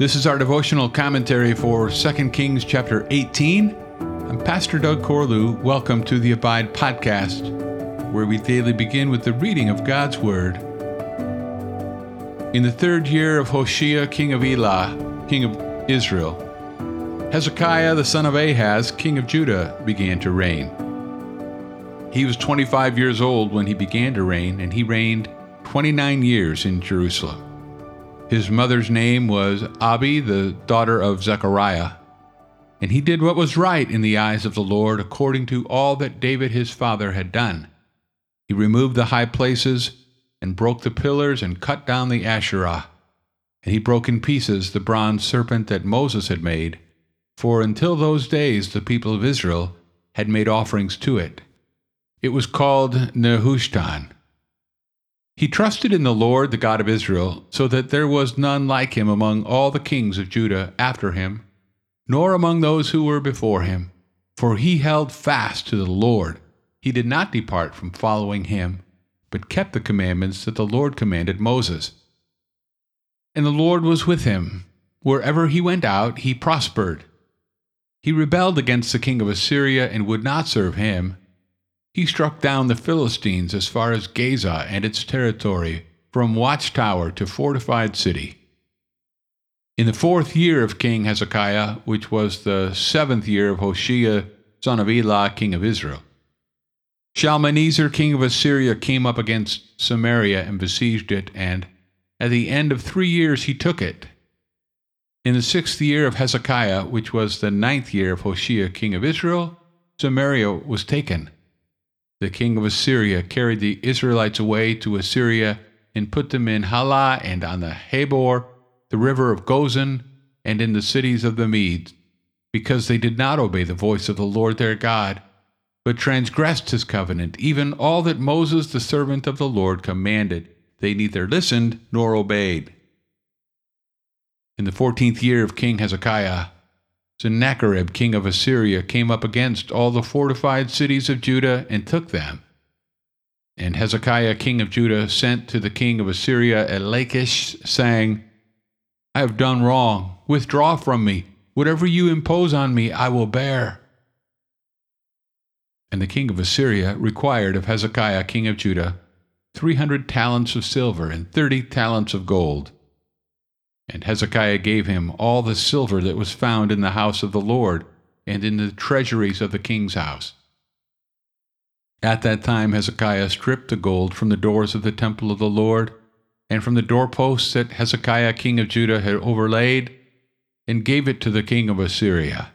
This is our devotional commentary for 2 Kings chapter 18. I'm Pastor Doug Corlew. Welcome to the Abide podcast, where we daily begin with the reading of God's Word. In the third year of Hoshea, king of Elah, king of Israel, Hezekiah the son of Ahaz, king of Judah, began to reign. He was 25 years old when he began to reign, and he reigned 29 years in Jerusalem. His mother's name was Abi, the daughter of Zechariah. And he did what was right in the eyes of the Lord, according to all that David his father had done. He removed the high places, and broke the pillars, and cut down the Asherah. And he broke in pieces the bronze serpent that Moses had made, for until those days the people of Israel had made offerings to it. It was called Nehushtan. He trusted in the Lord, the God of Israel, so that there was none like him among all the kings of Judah after him, nor among those who were before him. For he held fast to the Lord. He did not depart from following him, but kept the commandments that the Lord commanded Moses. And the Lord was with him. Wherever he went out, he prospered. He rebelled against the king of Assyria and would not serve him. He struck down the Philistines as far as Gaza and its territory, from watchtower to fortified city. In the fourth year of King Hezekiah, which was the seventh year of Hoshea, son of Elah, king of Israel, Shalmaneser, king of Assyria, came up against Samaria and besieged it, and at the end of three years he took it. In the sixth year of Hezekiah, which was the ninth year of Hoshea, king of Israel, Samaria was taken the king of Assyria carried the Israelites away to Assyria and put them in Halah and on the Habor, the river of Gozan, and in the cities of the Medes, because they did not obey the voice of the Lord their God, but transgressed his covenant, even all that Moses the servant of the Lord commanded. They neither listened nor obeyed. In the fourteenth year of King Hezekiah, Sennacherib, king of Assyria, came up against all the fortified cities of Judah and took them. And Hezekiah, king of Judah, sent to the king of Assyria at Lachish, saying, I have done wrong. Withdraw from me. Whatever you impose on me, I will bear. And the king of Assyria required of Hezekiah, king of Judah, three hundred talents of silver and thirty talents of gold and Hezekiah gave him all the silver that was found in the house of the Lord and in the treasuries of the king's house. At that time Hezekiah stripped the gold from the doors of the temple of the Lord and from the doorposts that Hezekiah king of Judah had overlaid, and gave it to the king of Assyria.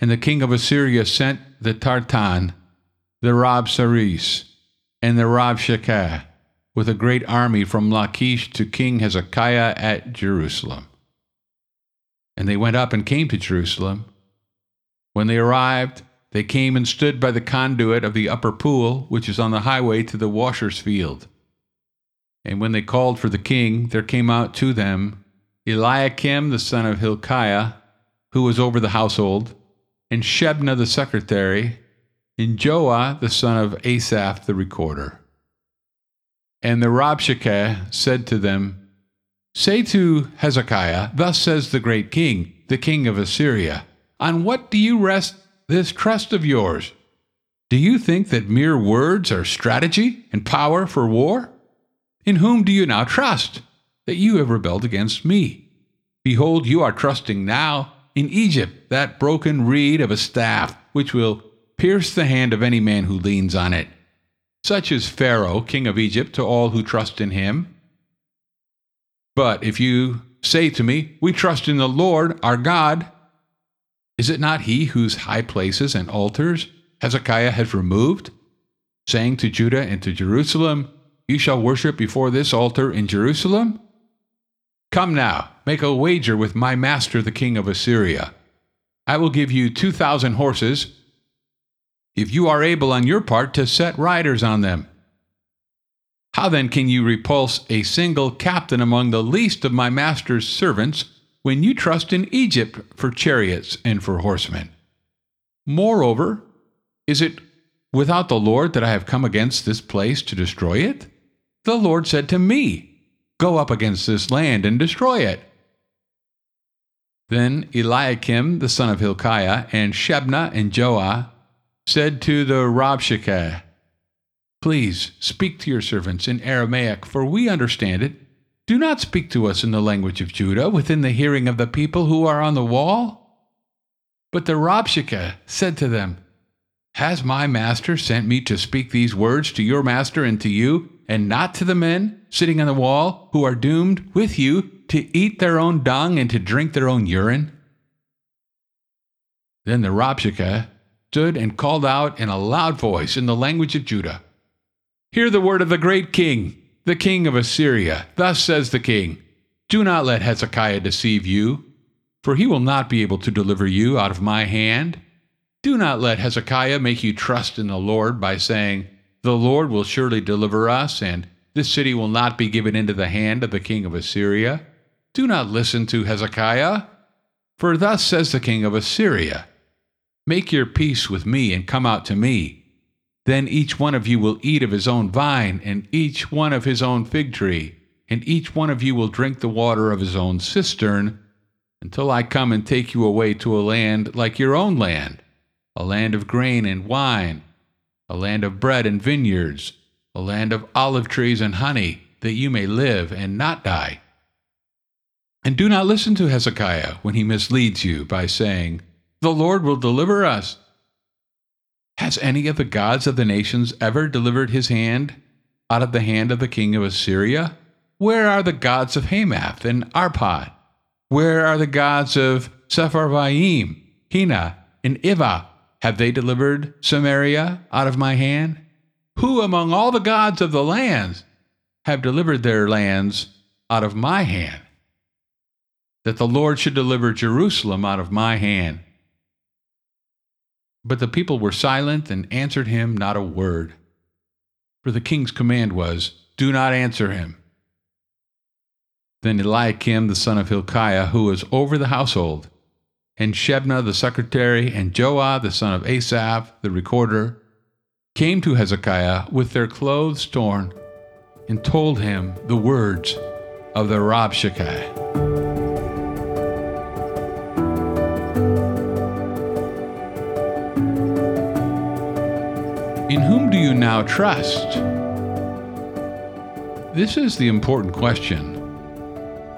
And the king of Assyria sent the Tartan, the Rabsaris, and the Rabshakeh, with a great army from Lachish to King Hezekiah at Jerusalem. And they went up and came to Jerusalem. When they arrived, they came and stood by the conduit of the upper pool, which is on the highway to the washer's field. And when they called for the king, there came out to them Eliakim the son of Hilkiah, who was over the household, and Shebna the secretary, and Joah the son of Asaph the recorder. And the Rabshakeh said to them, Say to Hezekiah, Thus says the great king, the king of Assyria, On what do you rest this trust of yours? Do you think that mere words are strategy and power for war? In whom do you now trust, that you have rebelled against me? Behold, you are trusting now in Egypt, that broken reed of a staff, which will pierce the hand of any man who leans on it. Such is Pharaoh, king of Egypt, to all who trust in him. But if you say to me, We trust in the Lord our God, is it not he whose high places and altars Hezekiah has removed, saying to Judah and to Jerusalem, You shall worship before this altar in Jerusalem? Come now, make a wager with my master the king of Assyria. I will give you two thousand horses if you are able on your part to set riders on them. How then can you repulse a single captain among the least of my master's servants when you trust in Egypt for chariots and for horsemen? Moreover, is it without the Lord that I have come against this place to destroy it? The Lord said to me, Go up against this land and destroy it. Then Eliakim the son of Hilkiah and Shebna and Joah said to the Rabshakeh, Please speak to your servants in Aramaic, for we understand it. Do not speak to us in the language of Judah within the hearing of the people who are on the wall. But the Rabshakeh said to them, Has my master sent me to speak these words to your master and to you, and not to the men sitting on the wall who are doomed with you to eat their own dung and to drink their own urine? Then the Rabshakeh stood and called out in a loud voice in the language of Judah Hear the word of the great king, the king of Assyria. Thus says the king Do not let Hezekiah deceive you, for he will not be able to deliver you out of my hand. Do not let Hezekiah make you trust in the Lord by saying, The Lord will surely deliver us, and this city will not be given into the hand of the king of Assyria. Do not listen to Hezekiah. For thus says the king of Assyria Make your peace with me and come out to me. Then each one of you will eat of his own vine, and each one of his own fig tree, and each one of you will drink the water of his own cistern, until I come and take you away to a land like your own land, a land of grain and wine, a land of bread and vineyards, a land of olive trees and honey, that you may live and not die. And do not listen to Hezekiah when he misleads you by saying, The Lord will deliver us. Has any of the gods of the nations ever delivered his hand out of the hand of the king of Assyria? Where are the gods of Hamath and Arpad? Where are the gods of Sepharvaim, Hena, and Ivvah? Have they delivered Samaria out of my hand? Who among all the gods of the lands have delivered their lands out of my hand? That the Lord should deliver Jerusalem out of my hand. But the people were silent and answered him not a word. For the king's command was, Do not answer him. Then Eliakim the son of Hilkiah, who was over the household, and Shebna the secretary, and Joah the son of Asaph the recorder, came to Hezekiah with their clothes torn, and told him the words of the Rabshakeh. Now trust? This is the important question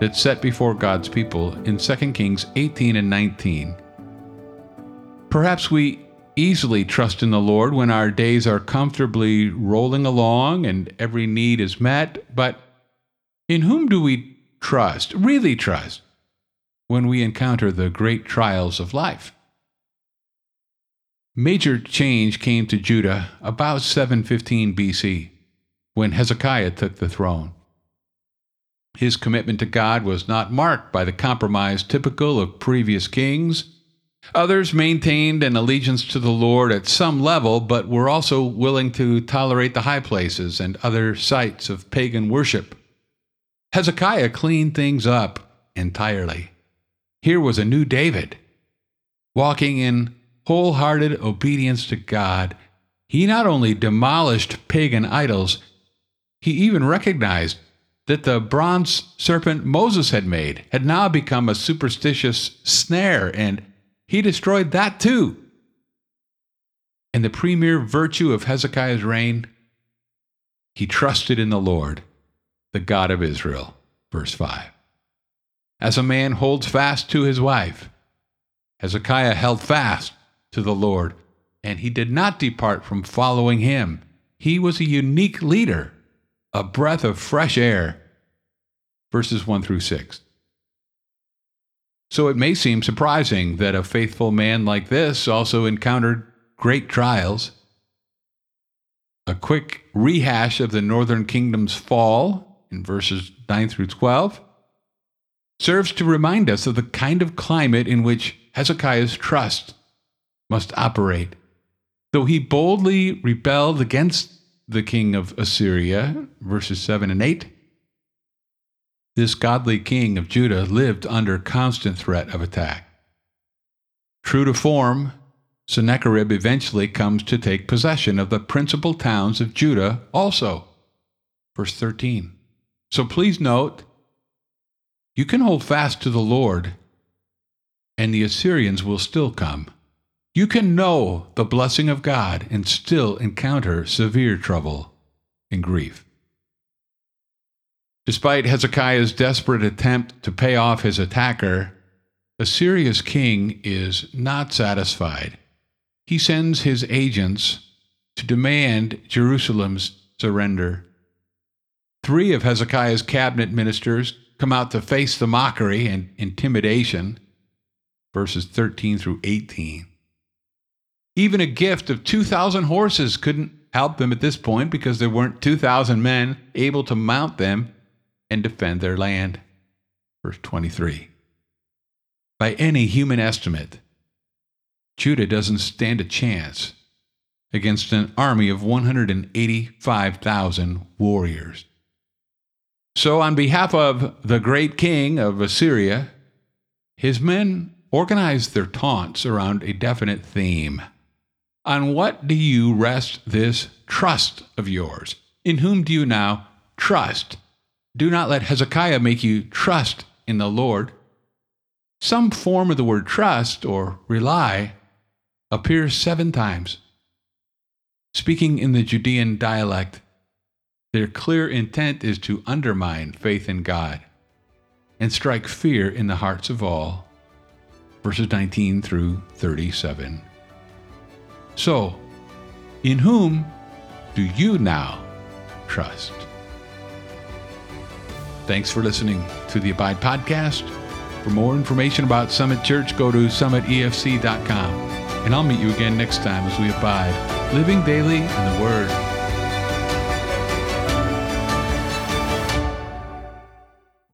that's set before God's people in 2 Kings 18 and 19. Perhaps we easily trust in the Lord when our days are comfortably rolling along and every need is met, but in whom do we trust, really trust, when we encounter the great trials of life? Major change came to Judah about 715 BC when Hezekiah took the throne. His commitment to God was not marked by the compromise typical of previous kings. Others maintained an allegiance to the Lord at some level, but were also willing to tolerate the high places and other sites of pagan worship. Hezekiah cleaned things up entirely. Here was a new David. Walking in wholehearted obedience to God, he not only demolished pagan idols, he even recognized that the bronze serpent Moses had made had now become a superstitious snare, and he destroyed that too. And the premier virtue of Hezekiah's reign, he trusted in the Lord, the God of Israel. Verse 5. As a man holds fast to his wife, Hezekiah held fast to the Lord, and he did not depart from following him. He was a unique leader a breath of fresh air. Verses 1 through 6. So it may seem surprising that a faithful man like this also encountered great trials. A quick rehash of the northern kingdom's fall in verses 9 through 12 serves to remind us of the kind of climate in which Hezekiah's trust must operate. Though he boldly rebelled against the king of Assyria, verses 7 and 8. This godly king of Judah lived under constant threat of attack. True to form, Sennacherib eventually comes to take possession of the principal towns of Judah also. Verse 13. So please note, you can hold fast to the Lord and the Assyrians will still come. You can know the blessing of God and still encounter severe trouble and grief. Despite Hezekiah's desperate attempt to pay off his attacker, Assyria's king is not satisfied. He sends his agents to demand Jerusalem's surrender. Three of Hezekiah's cabinet ministers come out to face the mockery and intimidation, verses 13 through 18. Even a gift of 2,000 horses couldn't help them at this point because there weren't 2,000 men able to mount them and defend their land. Verse 23. By any human estimate, Judah doesn't stand a chance against an army of 185,000 warriors. So, on behalf of the great king of Assyria, his men organized their taunts around a definite theme. On what do you rest this trust of yours? In whom do you now trust? Do not let Hezekiah make you trust in the Lord. Some form of the word trust or rely appears seven times. Speaking in the Judean dialect, their clear intent is to undermine faith in God and strike fear in the hearts of all. Verses 19 through 37. So, in whom do you now trust? Thanks for listening to the Abide Podcast. For more information about Summit Church, go to summitefc.com. And I'll meet you again next time as we abide, living daily in the Word